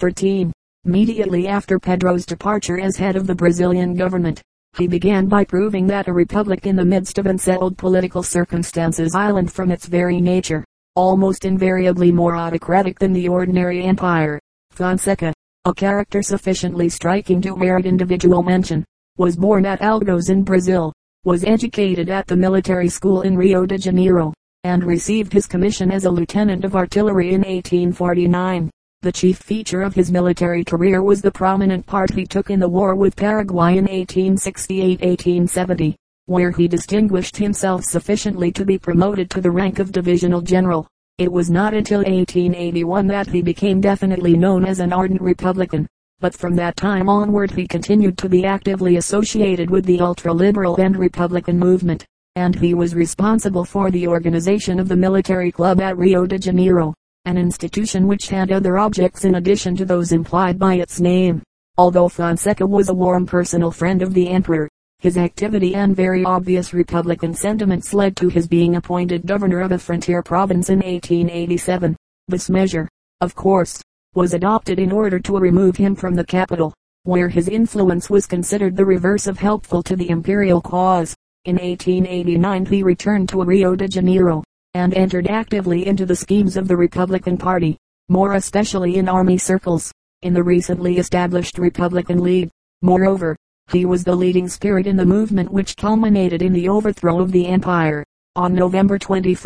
13. Immediately after Pedro's departure as head of the Brazilian government, he began by proving that a republic in the midst of unsettled political circumstances island from its very nature, almost invariably more autocratic than the ordinary empire. Fonseca, a character sufficiently striking to merit individual mention, was born at Alagoas in Brazil, was educated at the military school in Rio de Janeiro, and received his commission as a lieutenant of artillery in 1849. The chief feature of his military career was the prominent part he took in the war with Paraguay in 1868-1870, where he distinguished himself sufficiently to be promoted to the rank of divisional general. It was not until 1881 that he became definitely known as an ardent Republican, but from that time onward he continued to be actively associated with the ultra-liberal and Republican movement, and he was responsible for the organization of the military club at Rio de Janeiro an institution which had other objects in addition to those implied by its name. Although Fonseca was a warm personal friend of the emperor, his activity and very obvious republican sentiments led to his being appointed governor of a frontier province in 1887. This measure, of course, was adopted in order to remove him from the capital, where his influence was considered the reverse of helpful to the imperial cause. In 1889 he returned to Rio de Janeiro, and entered actively into the schemes of the Republican party, more especially in army circles, in the recently established Republican League. Moreover, he was the leading spirit in the movement which culminated in the overthrow of the empire. On November 21,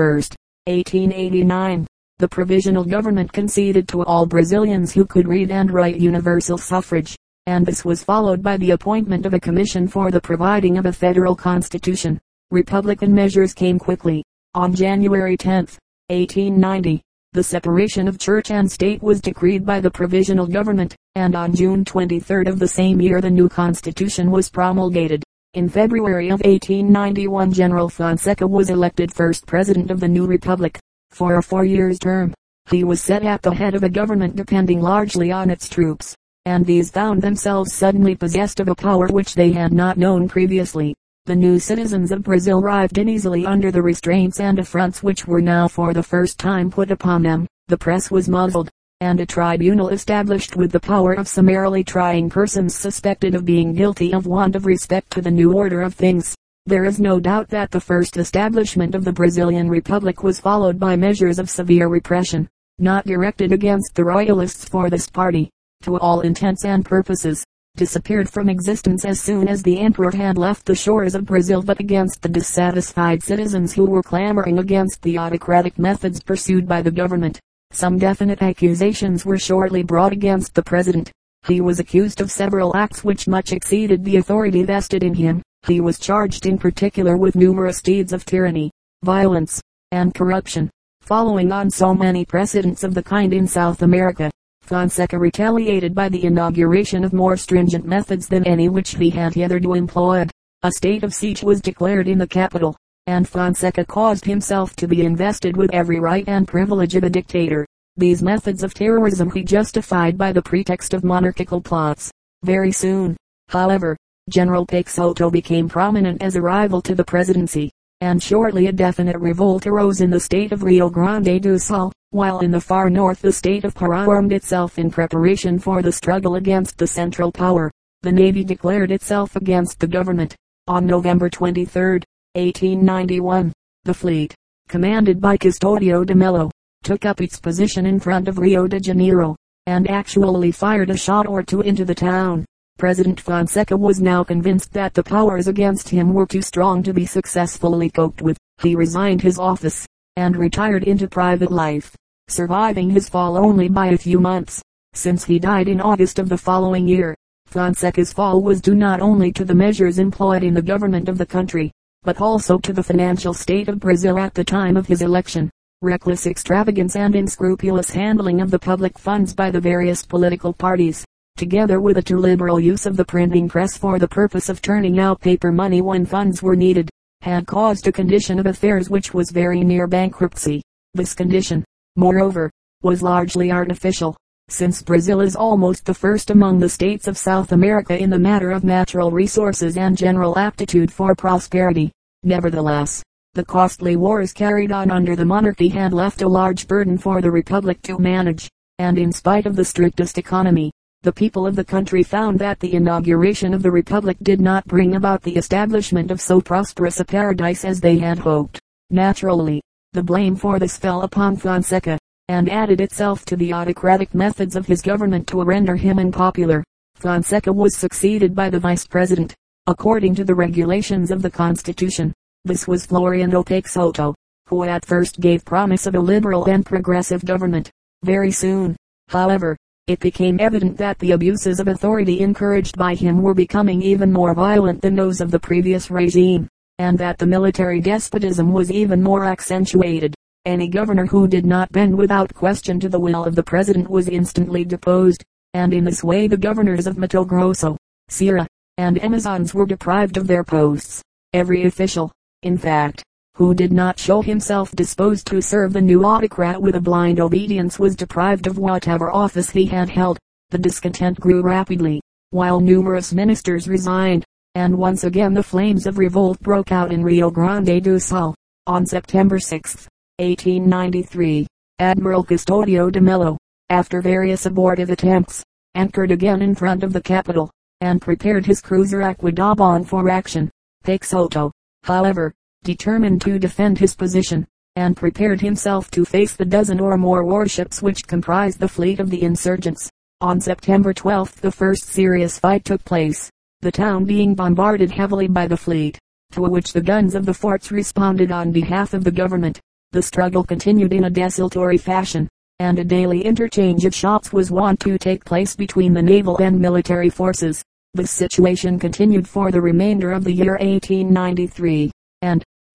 1889, the provisional government conceded to all Brazilians who could read and write universal suffrage, and this was followed by the appointment of a commission for the providing of a federal constitution. Republican measures came quickly, on January 10, 1890, the separation of church and state was decreed by the provisional government, and on June 23 of the same year the new constitution was promulgated. In February of 1891 General Fonseca was elected first president of the new republic, for a four years term. He was set at the head of a government depending largely on its troops, and these found themselves suddenly possessed of a power which they had not known previously. The new citizens of Brazil writhed uneasily under the restraints and affronts which were now for the first time put upon them. The press was muzzled, and a tribunal established with the power of summarily trying persons suspected of being guilty of want of respect to the new order of things. There is no doubt that the first establishment of the Brazilian Republic was followed by measures of severe repression, not directed against the royalists for this party, to all intents and purposes, disappeared from existence as soon as the emperor had left the shores of Brazil but against the dissatisfied citizens who were clamoring against the autocratic methods pursued by the government. Some definite accusations were shortly brought against the president. He was accused of several acts which much exceeded the authority vested in him. He was charged in particular with numerous deeds of tyranny, violence, and corruption, following on so many precedents of the kind in South America. Fonseca retaliated by the inauguration of more stringent methods than any which he had hitherto employed. A state of siege was declared in the capital, and Fonseca caused himself to be invested with every right and privilege of a dictator. These methods of terrorism he justified by the pretext of monarchical plots. Very soon, however, General Peixoto became prominent as a rival to the presidency, and shortly a definite revolt arose in the state of Rio Grande do Sul while in the far north the state of Pará armed itself in preparation for the struggle against the central power. The navy declared itself against the government. On November 23, 1891, the fleet, commanded by Custodio de Mello, took up its position in front of Rio de Janeiro, and actually fired a shot or two into the town. President Fonseca was now convinced that the powers against him were too strong to be successfully coped with. He resigned his office, and retired into private life surviving his fall only by a few months, since he died in August of the following year. Fonseca's fall was due not only to the measures employed in the government of the country, but also to the financial state of Brazil at the time of his election. Reckless extravagance and unscrupulous handling of the public funds by the various political parties, together with a too liberal use of the printing press for the purpose of turning out paper money when funds were needed, had caused a condition of affairs which was very near bankruptcy. This condition, moreover, was largely artificial, since Brazil is almost the first among the states of South America in the matter of natural resources and general aptitude for prosperity. Nevertheless, the costly wars carried on under the monarchy had left a large burden for the republic to manage. and in spite of the strictest economy, the people of the country found that the inauguration of the Republic did not bring about the establishment of so prosperous a paradise as they had hoped. Naturally, the blame for this fell upon Fonseca, and added itself to the autocratic methods of his government to render him unpopular. Fonseca was succeeded by the vice president, according to the regulations of the Constitution. This was Floriano Peixoto, who at first gave promise of a liberal and progressive government. Very soon, however, it became evident that the abuses of authority encouraged by him were becoming even more violent than those of the previous regime, and that the military despotism was even more accentuated. Any governor who did not bend without question to the will of the president was instantly deposed, and in this way the governors of Mato Grosso, Ceará, and Amazonas were deprived of their posts. Every official, in fact, who did not show himself disposed to serve the new autocrat with a blind obedience was deprived of whatever office he had held. The discontent grew rapidly, while numerous ministers resigned, and once again the flames of revolt broke out in Rio Grande do Sul. On September 6, 1893, Admiral Custodio de Mello, after various abortive attempts, anchored again in front of the capital, and prepared his cruiser Aquidaban for action. Peixoto, however, determined to defend his position, and prepared himself to face the dozen or more warships which comprised the fleet of the insurgents. On September 12 the first serious fight took place, the town being bombarded heavily by the fleet, to which the guns of the forts responded on behalf of the government. The struggle continued in a desultory fashion, and a daily interchange of shots was wont to take place between the naval and military forces. This situation continued for the remainder of the year 1893, and,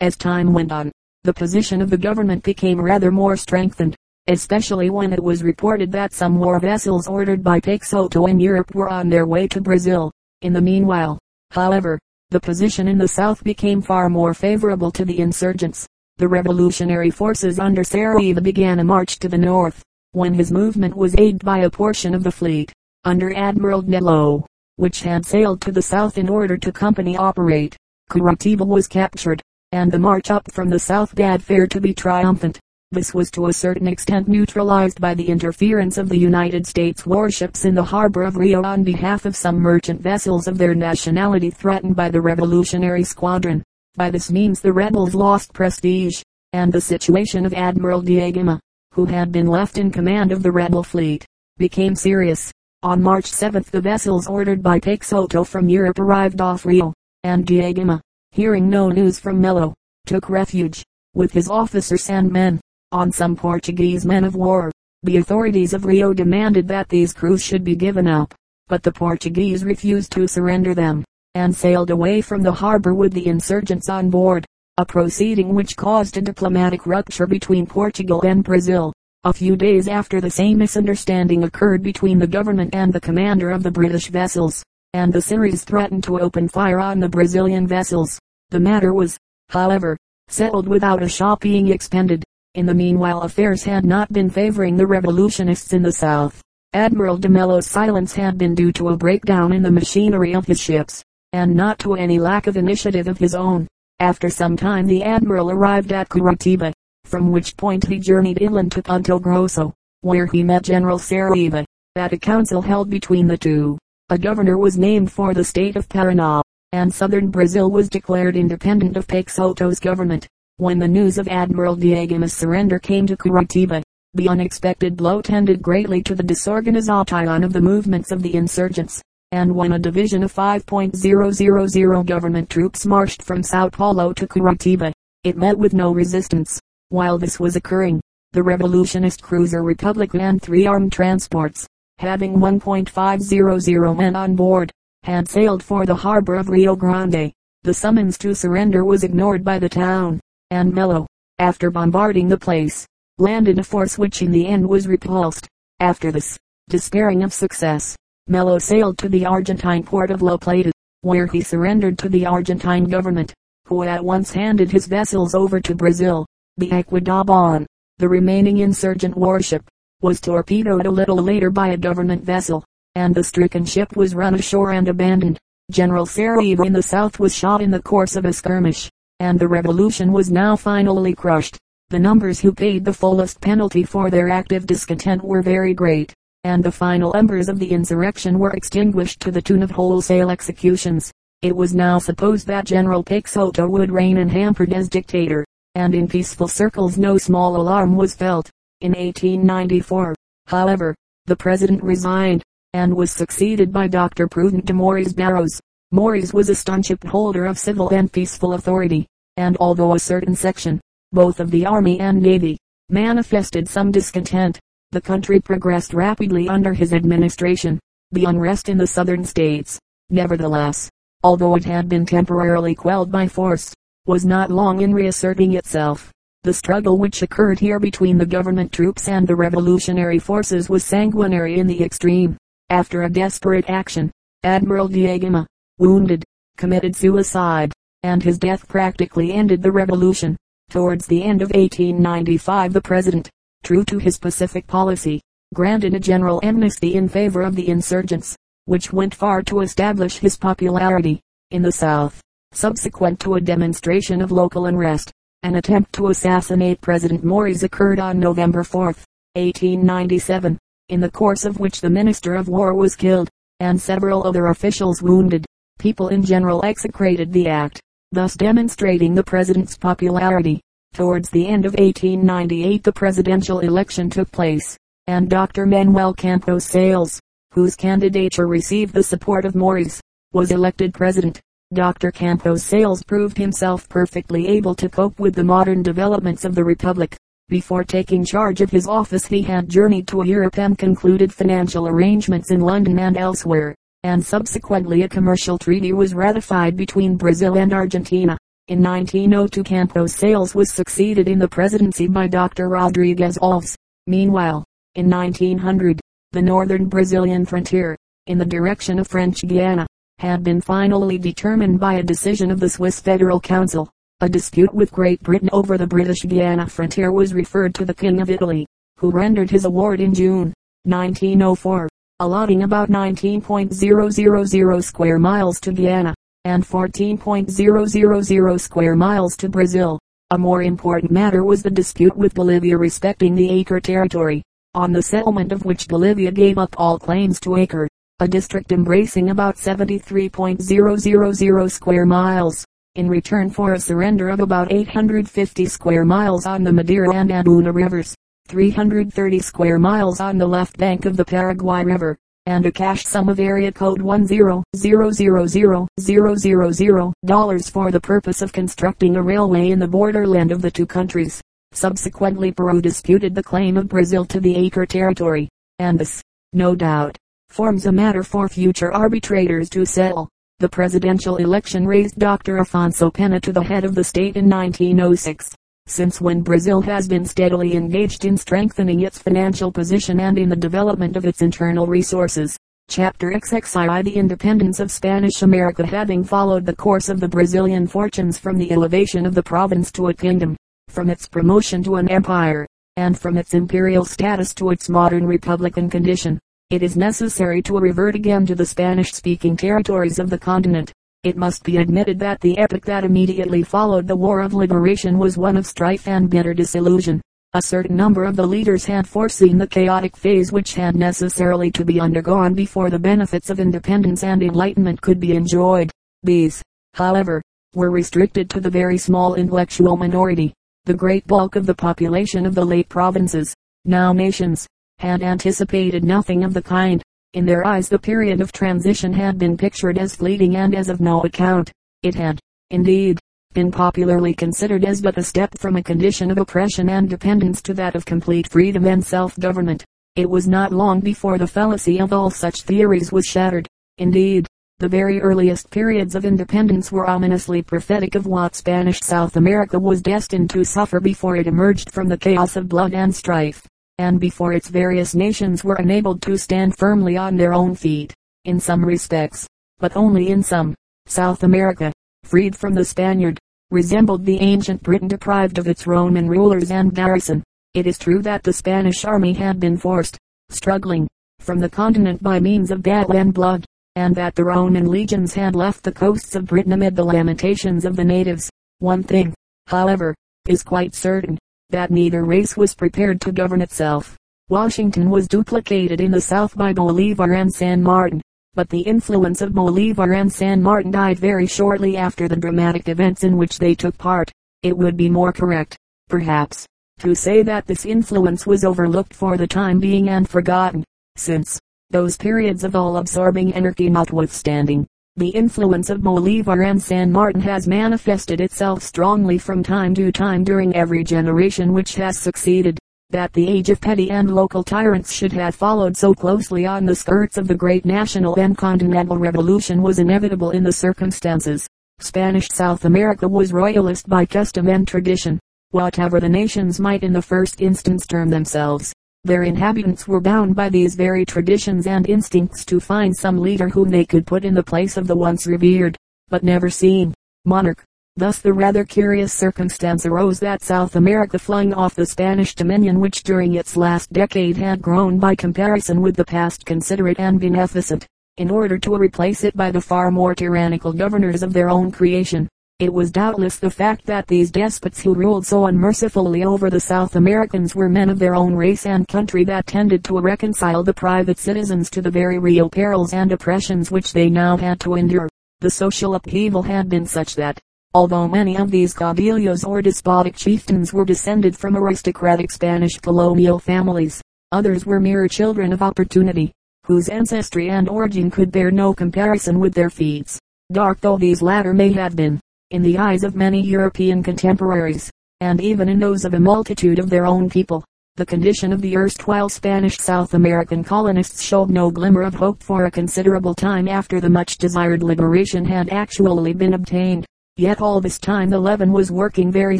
as time went on, the position of the government became rather more strengthened, especially when it was reported that some war vessels ordered by Peixoto in Europe were on their way to Brazil. In the meanwhile, however, the position in the south became far more favorable to the insurgents. The revolutionary forces under Saraiva began a march to the north, when his movement was aided by a portion of the fleet, under Admiral Mello, which had sailed to the south in order to company operate. Curitiba was captured, and the march up from the south bade fair to be triumphant. This was to a certain extent neutralized by the interference of the United States warships in the harbor of Rio on behalf of some merchant vessels of their nationality threatened by the revolutionary squadron. By this means the rebels lost prestige, and the situation of Admiral da Gama, who had been left in command of the rebel fleet, became serious. On March 7 the vessels ordered by Peixoto from Europe arrived off Rio, and da Gama, hearing no news from Melo, took refuge, with his officers and men, on some Portuguese men of war. The authorities of Rio demanded that these crews should be given up, but the Portuguese refused to surrender them, and sailed away from the harbor with the insurgents on board, a proceeding which caused a diplomatic rupture between Portugal and Brazil. A few days after the same misunderstanding occurred between the government and the commander of the British vessels and the series threatened to open fire on the Brazilian vessels. The matter was, however, settled without a shot being expended. In the meanwhile affairs had not been favoring the revolutionists in the south. Admiral de Mello's silence had been due to a breakdown in the machinery of his ships, and not to any lack of initiative of his own. After some time the admiral arrived at Curitiba, from which point he journeyed inland to Ponta Grossa, where he met General Saraiva. At a council held between the two, a governor was named for the state of Paraná, and southern Brazil was declared independent of Peixoto's government. When the news of Admiral da Gama's surrender came to Curitiba, the unexpected blow tended greatly to the disorganization of the movements of the insurgents, and when a division of 5.000 government troops marched from Sao Paulo to Curitiba, it met with no resistance. While this was occurring, the revolutionist cruiser Republic and three armed transports, having 1.500 men on board, had sailed for the harbor of Rio Grande. The summons to surrender was ignored by the town, and Melo, after bombarding the place, landed a force which in the end was repulsed. After this, despairing of success, Melo sailed to the Argentine port of La Plata, where he surrendered to the Argentine government, who at once handed his vessels over to Brazil. The Aquidaban, the remaining insurgent warship, was torpedoed a little later by a government vessel, and the stricken ship was run ashore and abandoned. General Saraiva in the south was shot in the course of a skirmish, and the revolution was now finally crushed. The numbers who paid the fullest penalty for their active discontent were very great, and the final embers of the insurrection were extinguished to the tune of wholesale executions. It was now supposed that General Peixoto would reign unhampered as dictator, and in peaceful circles no small alarm was felt. In 1894, however, the president resigned, and was succeeded by Dr. Prudent de Moraes Barros. Moraes was a staunch upholder of civil and peaceful authority, and although a certain section, both of the army and navy, manifested some discontent, the country progressed rapidly under his administration. The unrest in the southern states, nevertheless, although it had been temporarily quelled by force, was not long in reasserting itself. The struggle which occurred here between the government troops and the revolutionary forces was sanguinary in the extreme. After a desperate action, Admiral da Gama, wounded, committed suicide, and his death practically ended the revolution. Towards the end of 1895 the President, true to his pacific policy, granted a general amnesty in favor of the insurgents, which went far to establish his popularity in the South. Subsequent to a demonstration of local unrest, an attempt to assassinate President Moraes occurred on November 4, 1897, in the course of which the Minister of War was killed, and several other officials wounded. People in general execrated the act, thus demonstrating the President's popularity. Towards the end of 1898 the presidential election took place, and Dr. Manuel Campos Sales, whose candidature received the support of Moraes, was elected president. Dr. Campos Sales proved himself perfectly able to cope with the modern developments of the Republic. Before taking charge of his office he had journeyed to Europe and concluded financial arrangements in London and elsewhere, and subsequently a commercial treaty was ratified between Brazil and Argentina. In 1902 Campos Sales was succeeded in the presidency by Dr. Rodrigues Alves. Meanwhile, in 1900, the northern Brazilian frontier, in the direction of French Guiana, had been finally determined by a decision of the Swiss Federal Council. A dispute with Great Britain over the British Guiana frontier was referred to the King of Italy, who rendered his award in June 1904, allotting about 19.000 square miles to Guiana and 14.000 square miles to Brazil. A more important matter was the dispute with Bolivia respecting the Acre territory, on the settlement of which Bolivia gave up all claims to Acre, a district embracing about 73.000 square miles, in return for a surrender of about 850 square miles on the Madeira and Abuna rivers, 330 square miles on the left bank of the Paraguay River, and a cash sum of area code 10000000 dollars for the purpose of constructing a railway in the borderland of the two countries. Subsequently Peru disputed the claim of Brazil to the Acre territory, and this, no doubt, forms a matter for future arbitrators to settle. The presidential election raised Dr. Afonso Pena to the head of the state in 1906 since when Brazil has been steadily engaged in strengthening its financial position and in the development of its internal resources. Chapter XXII The independence of Spanish America having followed the course of the Brazilian fortunes from the elevation of the province to a kingdom, from its promotion to an empire, and from its imperial status to its modern republican condition, it is necessary to revert again to the Spanish-speaking territories of the continent. It must be admitted that the epoch that immediately followed the War of Liberation was one of strife and bitter disillusion. A certain number of the leaders had foreseen the chaotic phase which had necessarily to be undergone before the benefits of independence and enlightenment could be enjoyed. These, however, were restricted to the very small intellectual minority. The great bulk of the population of the late provinces, now nations, had anticipated nothing of the kind. In their eyes the period of transition had been pictured as fleeting and as of no account. It had, indeed, been popularly considered as but a step from a condition of oppression and dependence to that of complete freedom and self-government. It was not long before the fallacy of all such theories was shattered. Indeed, the very earliest periods of independence were ominously prophetic of what Spanish South America was destined to suffer before it emerged from the chaos of blood and strife and before its various nations were enabled to stand firmly on their own feet, in some respects, but only in some. South America, freed from the Spaniard, resembled the ancient Britain deprived of its Roman rulers and garrison. It is true that the Spanish army had been forced, struggling, from the continent by means of battle and blood, and that the Roman legions had left the coasts of Britain amid the lamentations of the natives. One thing, however, is quite certain. That neither race was prepared to govern itself. Washington was duplicated in the South by Bolivar and San Martin, but the influence of Bolivar and San Martin died very shortly after the dramatic events in which they took part. It would be more correct, perhaps, to say that this influence was overlooked for the time being and forgotten, since, those periods of all-absorbing anarchy notwithstanding, the influence of Bolivar and San Martin has manifested itself strongly from time to time during every generation which has succeeded that the age of petty and local tyrants should have followed so closely on the skirts of the great national and continental revolution was inevitable in the circumstances. Spanish South America was royalist by custom and tradition. Whatever the nations might in the first instance term themselves, their inhabitants were bound by these very traditions and instincts to find some leader whom they could put in the place of the once revered, but never seen, monarch. Thus the rather curious circumstance arose that South America flung off the Spanish dominion which during its last decade had grown by comparison with the past considerate and beneficent, in order to replace it by the far more tyrannical governors of their own creation. It was doubtless the fact that these despots who ruled so unmercifully over the South Americans were men of their own race and country that tended to reconcile the private citizens to the very real perils and oppressions which they now had to endure. The social upheaval had been such that, Although many of these caudillos or despotic chieftains were descended from aristocratic Spanish colonial families, others were mere children of opportunity, whose ancestry and origin could bear no comparison with their feats. Dark though these latter may have been, in the eyes of many European contemporaries, and even in those of a multitude of their own people, the condition of the erstwhile Spanish South American colonists showed no glimmer of hope for a considerable time after the much desired liberation had actually been obtained. Yet all this time the leaven was working very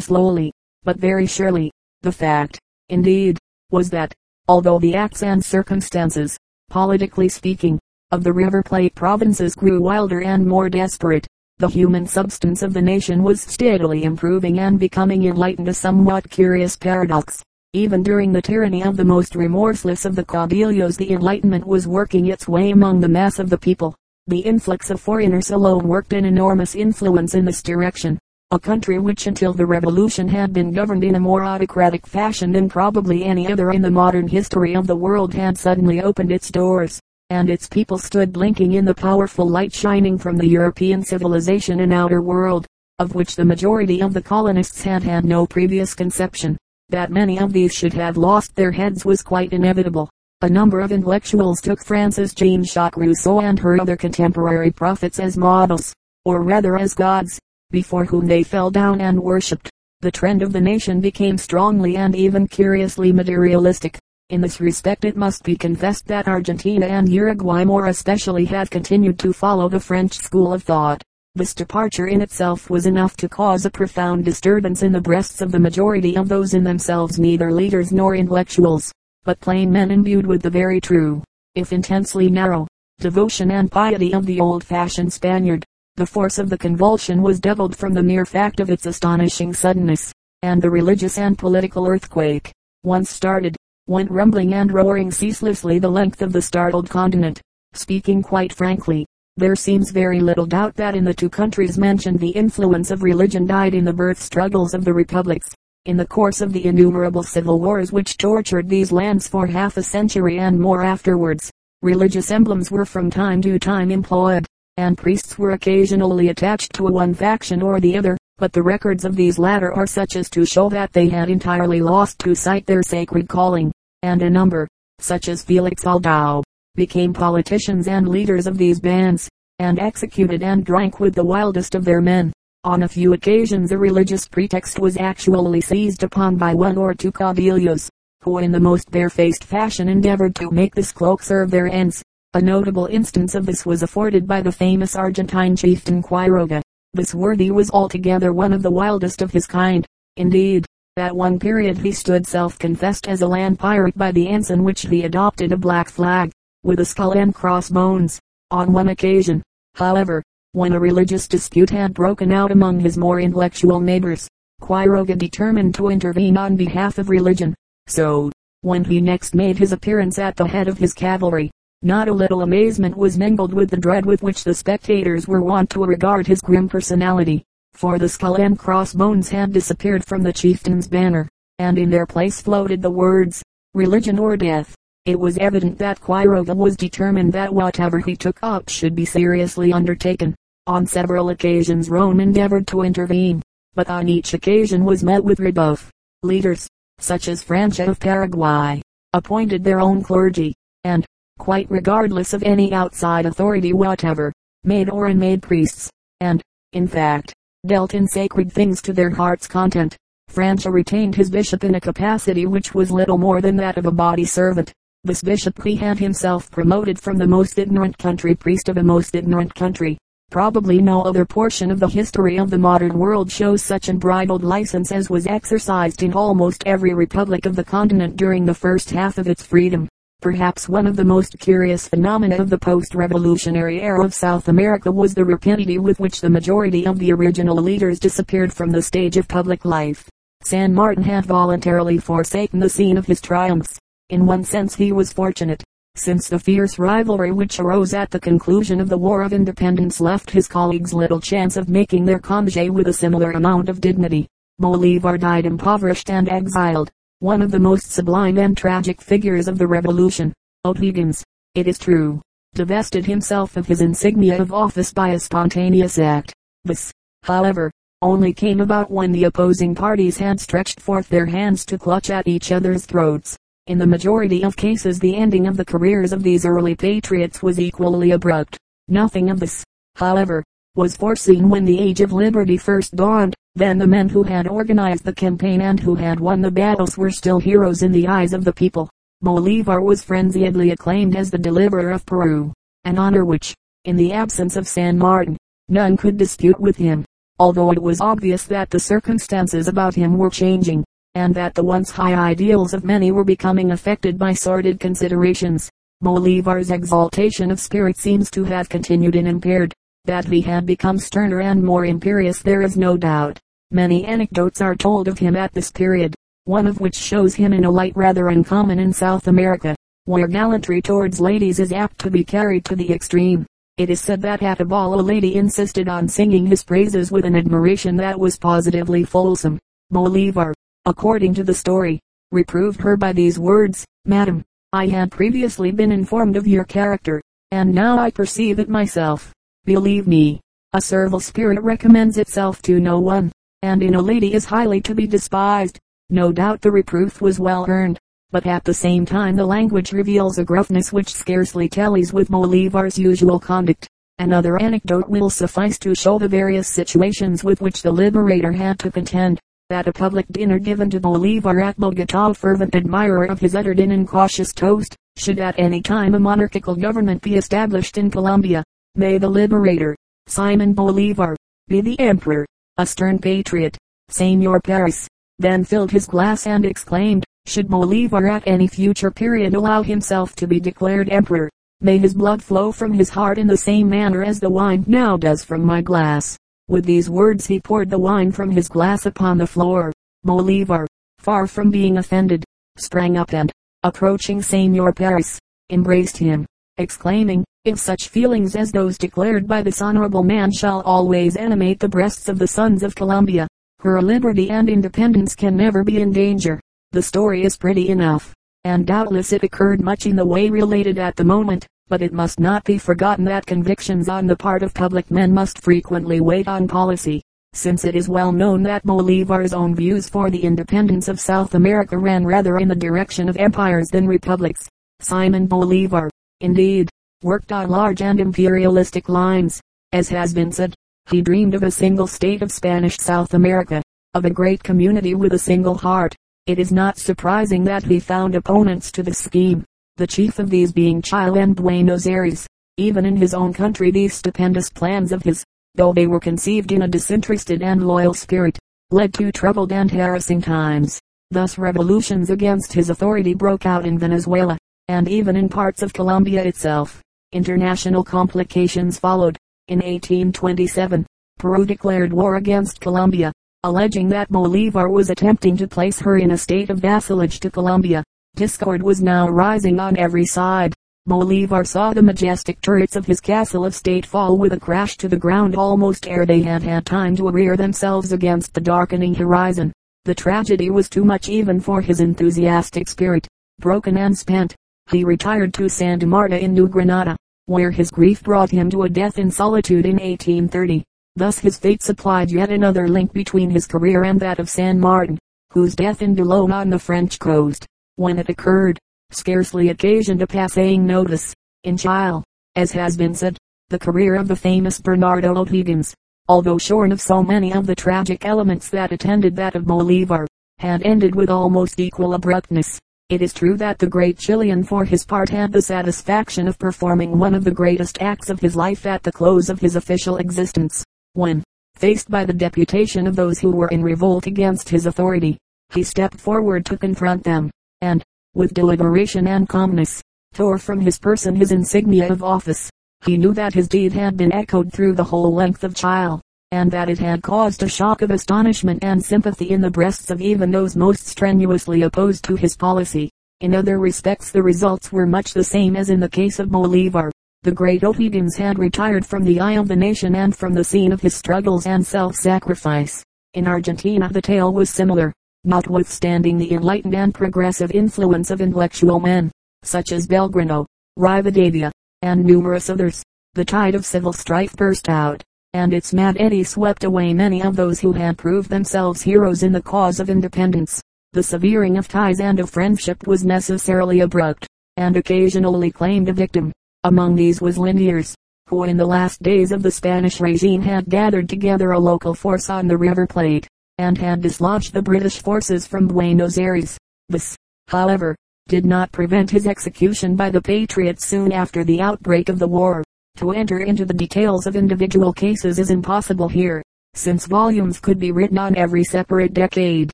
slowly, but very surely. The fact, indeed, was that, although the acts and circumstances, politically speaking, of the River Plate provinces grew wilder and more desperate, the human substance of the nation was steadily improving and becoming enlightened a somewhat curious paradox. Even during the tyranny of the most remorseless of the caudillos the enlightenment was working its way among the mass of the people. The influx of foreigners alone worked an enormous influence in this direction. A country which until the revolution had been governed in a more autocratic fashion than probably any other in the modern history of the world had suddenly opened its doors, and its people stood blinking in the powerful light shining from the European civilization and outer world, of which the majority of the colonists had had no previous conception. That many of these should have lost their heads was quite inevitable. A number of intellectuals took Frances Jean Jacques Rousseau and her other contemporary prophets as models, or rather as gods, before whom they fell down and worshipped. The trend of the nation became strongly and even curiously materialistic. In this respect it must be confessed that Argentina and Uruguay more especially have continued to follow the French school of thought. This departure in itself was enough to cause a profound disturbance in the breasts of the majority of those in themselves neither leaders nor intellectuals but plain men imbued with the very true, if intensely narrow, devotion and piety of the old-fashioned Spaniard. The force of the convulsion was doubled from the mere fact of its astonishing suddenness, and the religious and political earthquake, once started, went rumbling and roaring ceaselessly the length of the startled continent. Speaking quite frankly, there seems very little doubt that in the two countries mentioned the influence of religion died in the birth struggles of the republics. In the course of the innumerable civil wars which tortured these lands for half a century and more afterwards, religious emblems were from time to time employed, and priests were occasionally attached to one faction or the other, but the records of these latter are such as to show that they had entirely lost to sight their sacred calling, and a number, such as Felix Aldao, became politicians and leaders of these bands, and executed and drank with the wildest of their men. On a few occasions a religious pretext was actually seized upon by one or two caudillos, who in the most barefaced fashion endeavored to make this cloak serve their ends. A notable instance of this was afforded by the famous Argentine chieftain Quiroga. This worthy was altogether one of the wildest of his kind. Indeed, at one period he stood self-confessed as a land pirate by the ensign which he adopted a black flag, with a skull and crossbones. On one occasion, however, when a religious dispute had broken out among his more intellectual neighbors, Quiroga determined to intervene on behalf of religion. So, when he next made his appearance at the head of his cavalry, not a little amazement was mingled with the dread with which the spectators were wont to regard his grim personality, for the skull and crossbones had disappeared from the chieftain's banner, and in their place floated the words, religion or death. It was evident that Quiroga was determined that whatever he took up should be seriously undertaken. On several occasions Rome endeavored to intervene, but on each occasion was met with rebuff. Leaders, such as Francia of Paraguay, appointed their own clergy, and, quite regardless of any outside authority whatever, made or unmade priests, and, in fact, dealt in sacred things to their heart's content. Francia retained his bishop in a capacity which was little more than that of a body servant. This bishop he had himself promoted from the most ignorant country priest of a most ignorant country. Probably no other portion of the history of the modern world shows such unbridled license as was exercised in almost every republic of the continent during the first half of its freedom. Perhaps one of the most curious phenomena of the post-revolutionary era of South America was the rapidity with which the majority of the original leaders disappeared from the stage of public life. San Martin had voluntarily forsaken the scene of his triumphs. In one sense he was fortunate since the fierce rivalry which arose at the conclusion of the War of Independence left his colleagues little chance of making their congé with a similar amount of dignity. Bolivar died impoverished and exiled, one of the most sublime and tragic figures of the revolution. O'Higgins, it is true, divested himself of his insignia of office by a spontaneous act. This, however, only came about when the opposing parties had stretched forth their hands to clutch at each other's throats. In the majority of cases the ending of the careers of these early patriots was equally abrupt. Nothing of this, however, was foreseen when the age of liberty first dawned. Then the men who had organized the campaign and who had won the battles were still heroes in the eyes of the people. Bolivar was frenziedly acclaimed as the deliverer of Peru, an honor which, in the absence of San Martin, none could dispute with him, although it was obvious that the circumstances about him were changing and that the once high ideals of many were becoming affected by sordid considerations. Bolivar's exaltation of spirit seems to have continued unimpaired. That he had become sterner and more imperious there is no doubt. Many anecdotes are told of him at this period, one of which shows him in a light rather uncommon in South America, where gallantry towards ladies is apt to be carried to the extreme. It is said that at a ball a lady insisted on singing his praises with an admiration that was positively fulsome. Bolivar, according to the story, reproved her by these words, Madam, I had previously been informed of your character, and now I perceive it myself. Believe me, a servile spirit recommends itself to no one, and in a lady is highly to be despised. No doubt the reproof was well earned, but at the same time the language reveals a gruffness which scarcely tallies with Bolivar's usual conduct. Another anecdote will suffice to show the various situations with which the liberator had to contend that a public dinner given to Bolivar at Bogota, fervent admirer of his uttered an incautious toast, should at any time a monarchical government be established in Colombia. May the liberator, Simon Bolivar, be the emperor, a stern patriot. Senor Paris, then filled his glass and exclaimed, should Bolivar at any future period allow himself to be declared emperor, may his blood flow from his heart in the same manner as the wine now does from my glass. With these words he poured the wine from his glass upon the floor. Bolivar, far from being offended, sprang up and, approaching Senor Paris, embraced him, exclaiming, if such feelings as those declared by this honorable man shall always animate the breasts of the sons of Columbia, her liberty and independence can never be in danger. The story is pretty enough, and doubtless it occurred much in the way related at the moment but it must not be forgotten that convictions on the part of public men must frequently wait on policy, since it is well known that Bolivar's own views for the independence of South America ran rather in the direction of empires than republics. Simon Bolivar, indeed, worked on large and imperialistic lines. As has been said, he dreamed of a single state of Spanish South America, of a great community with a single heart. It is not surprising that he found opponents to this scheme the chief of these being Chile and Buenos Aires. Even in his own country these stupendous plans of his, though they were conceived in a disinterested and loyal spirit, led to troubled and harassing times. Thus revolutions against his authority broke out in Venezuela, and even in parts of Colombia itself. International complications followed. In 1827, Peru declared war against Colombia, alleging that Bolivar was attempting to place her in a state of vassalage to Colombia. Discord was now rising on every side. Bolivar saw the majestic turrets of his castle of state fall with a crash to the ground almost ere they had had time to rear themselves against the darkening horizon. The tragedy was too much even for his enthusiastic spirit. Broken and spent, he retired to Santa Marta in New Granada, where his grief brought him to a death in solitude in 1830. Thus his fate supplied yet another link between his career and that of San Martin, whose death in Boulogne on the French coast, when it occurred, scarcely occasioned a passing notice. In Chile, as has been said, the career of the famous Bernardo O'Higgins, although shorn of so many of the tragic elements that attended that of Bolivar, had ended with almost equal abruptness. It is true that the great Chilean for his part had the satisfaction of performing one of the greatest acts of his life at the close of his official existence, when, faced by the deputation of those who were in revolt against his authority, he stepped forward to confront them, and, with deliberation and calmness, tore from his person his insignia of office. He knew that his deed had been echoed through the whole length of Chile, and that it had caused a shock of astonishment and sympathy in the breasts of even those most strenuously opposed to his policy. In other respects the results were much the same as in the case of Bolivar. The great O'Higgins had retired from the eye of the nation and from the scene of his struggles and self-sacrifice. In Argentina the tale was similar, notwithstanding the enlightened and progressive influence of intellectual men such as Belgrano, Rivadavia, and numerous others. The tide of civil strife burst out, and its mad eddy swept away many of those who had proved themselves heroes in the cause of independence. The severing of ties and of friendship was necessarily abrupt, and occasionally claimed a victim. Among these was Liniers, who in the last days of the Spanish regime had gathered together a local force on the River Plate, and had dislodged the British forces from Buenos Aires. This, however, did not prevent his execution by the patriots soon after the outbreak of the war. To enter into the details of individual cases is impossible here, since volumes could be written on every separate decade,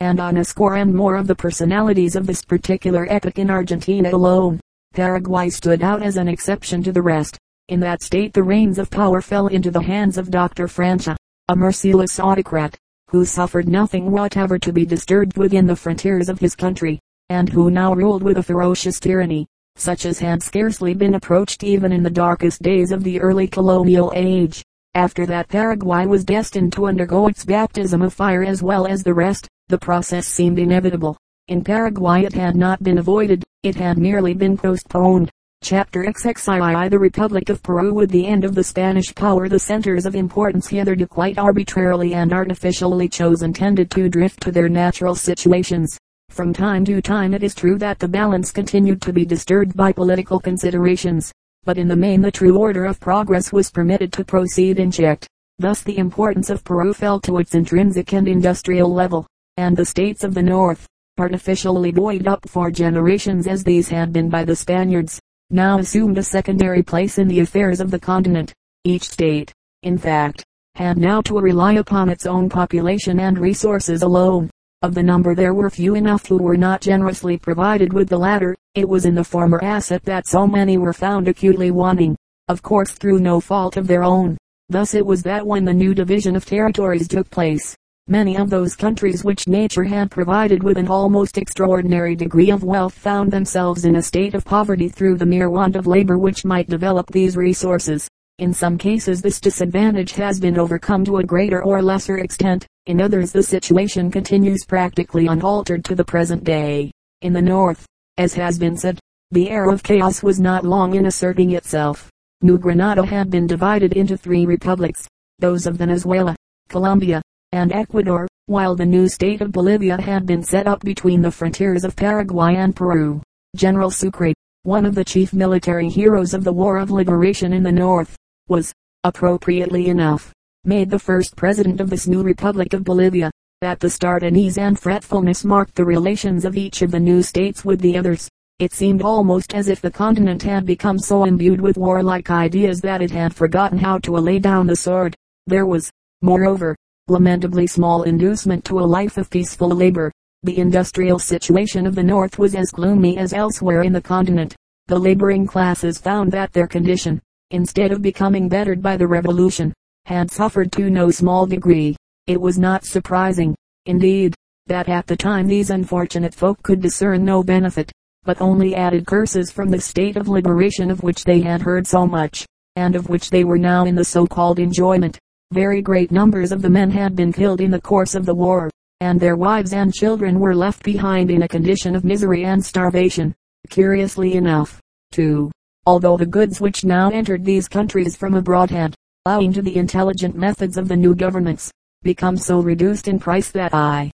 and on a score and more of the personalities of this particular epoch in Argentina alone. Paraguay stood out as an exception to the rest. In that state the reins of power fell into the hands of Dr. Francia, a merciless autocrat, who suffered nothing whatever to be disturbed within the frontiers of his country and who now ruled with a ferocious tyranny, such as had scarcely been approached even in the darkest days of the early colonial age. After that Paraguay was destined to undergo its baptism of fire as well as the rest, the process seemed inevitable. In Paraguay it had not been avoided, it had merely been postponed. Chapter XXII The Republic of Peru with the end of the Spanish power the centers of importance hitherto quite arbitrarily and artificially chosen tended to drift to their natural situations. From time to time it is true that the balance continued to be disturbed by political considerations, but in the main the true order of progress was permitted to proceed unchecked. Thus the importance of Peru fell to its intrinsic and industrial level, and the states of the north, artificially buoyed up for generations as these had been by the Spaniards, now assumed a secondary place in the affairs of the continent. Each state, in fact, had now to rely upon its own population and resources alone. Of the number there were few enough who were not generously provided with the latter. It was in the former asset that so many were found acutely wanting, of course through no fault of their own. Thus it was that when the new division of territories took place, many of those countries which nature had provided with an almost extraordinary degree of wealth found themselves in a state of poverty through the mere want of labor which might develop these resources. In some cases this disadvantage has been overcome to a greater or lesser extent. In others the situation continues practically unaltered to the present day. In the north, as has been said, the era of chaos was not long in asserting itself. New Granada had been divided into three republics, those of Venezuela, Colombia, and Ecuador, while the new state of Bolivia had been set up between the frontiers of Paraguay and Peru. General Sucre, one of the chief military heroes of the War of Liberation in the North, was, appropriately enough, made the first president of this new Republic of Bolivia. At the start unease and fretfulness marked the relations of each of the new states with the others. It seemed almost as if the continent had become so imbued with warlike ideas that it had forgotten how to lay down the sword. There was, moreover, lamentably small inducement to a life of peaceful labor. The industrial situation of the North was as gloomy as elsewhere in the continent. The laboring classes found that their condition, instead of becoming bettered by the revolution, had suffered to no small degree. It was not surprising, indeed, that at the time these unfortunate folk could discern no benefit, but only added curses from the state of liberation of which they had heard so much, and of which they were now in the so-called enjoyment. Very great numbers of the men had been killed in the course of the war, and their wives and children were left behind in a condition of misery and starvation. Curiously enough, too, although the goods which now entered these countries from abroad had, owing to the intelligent methods of the new governments, become so reduced in price that I,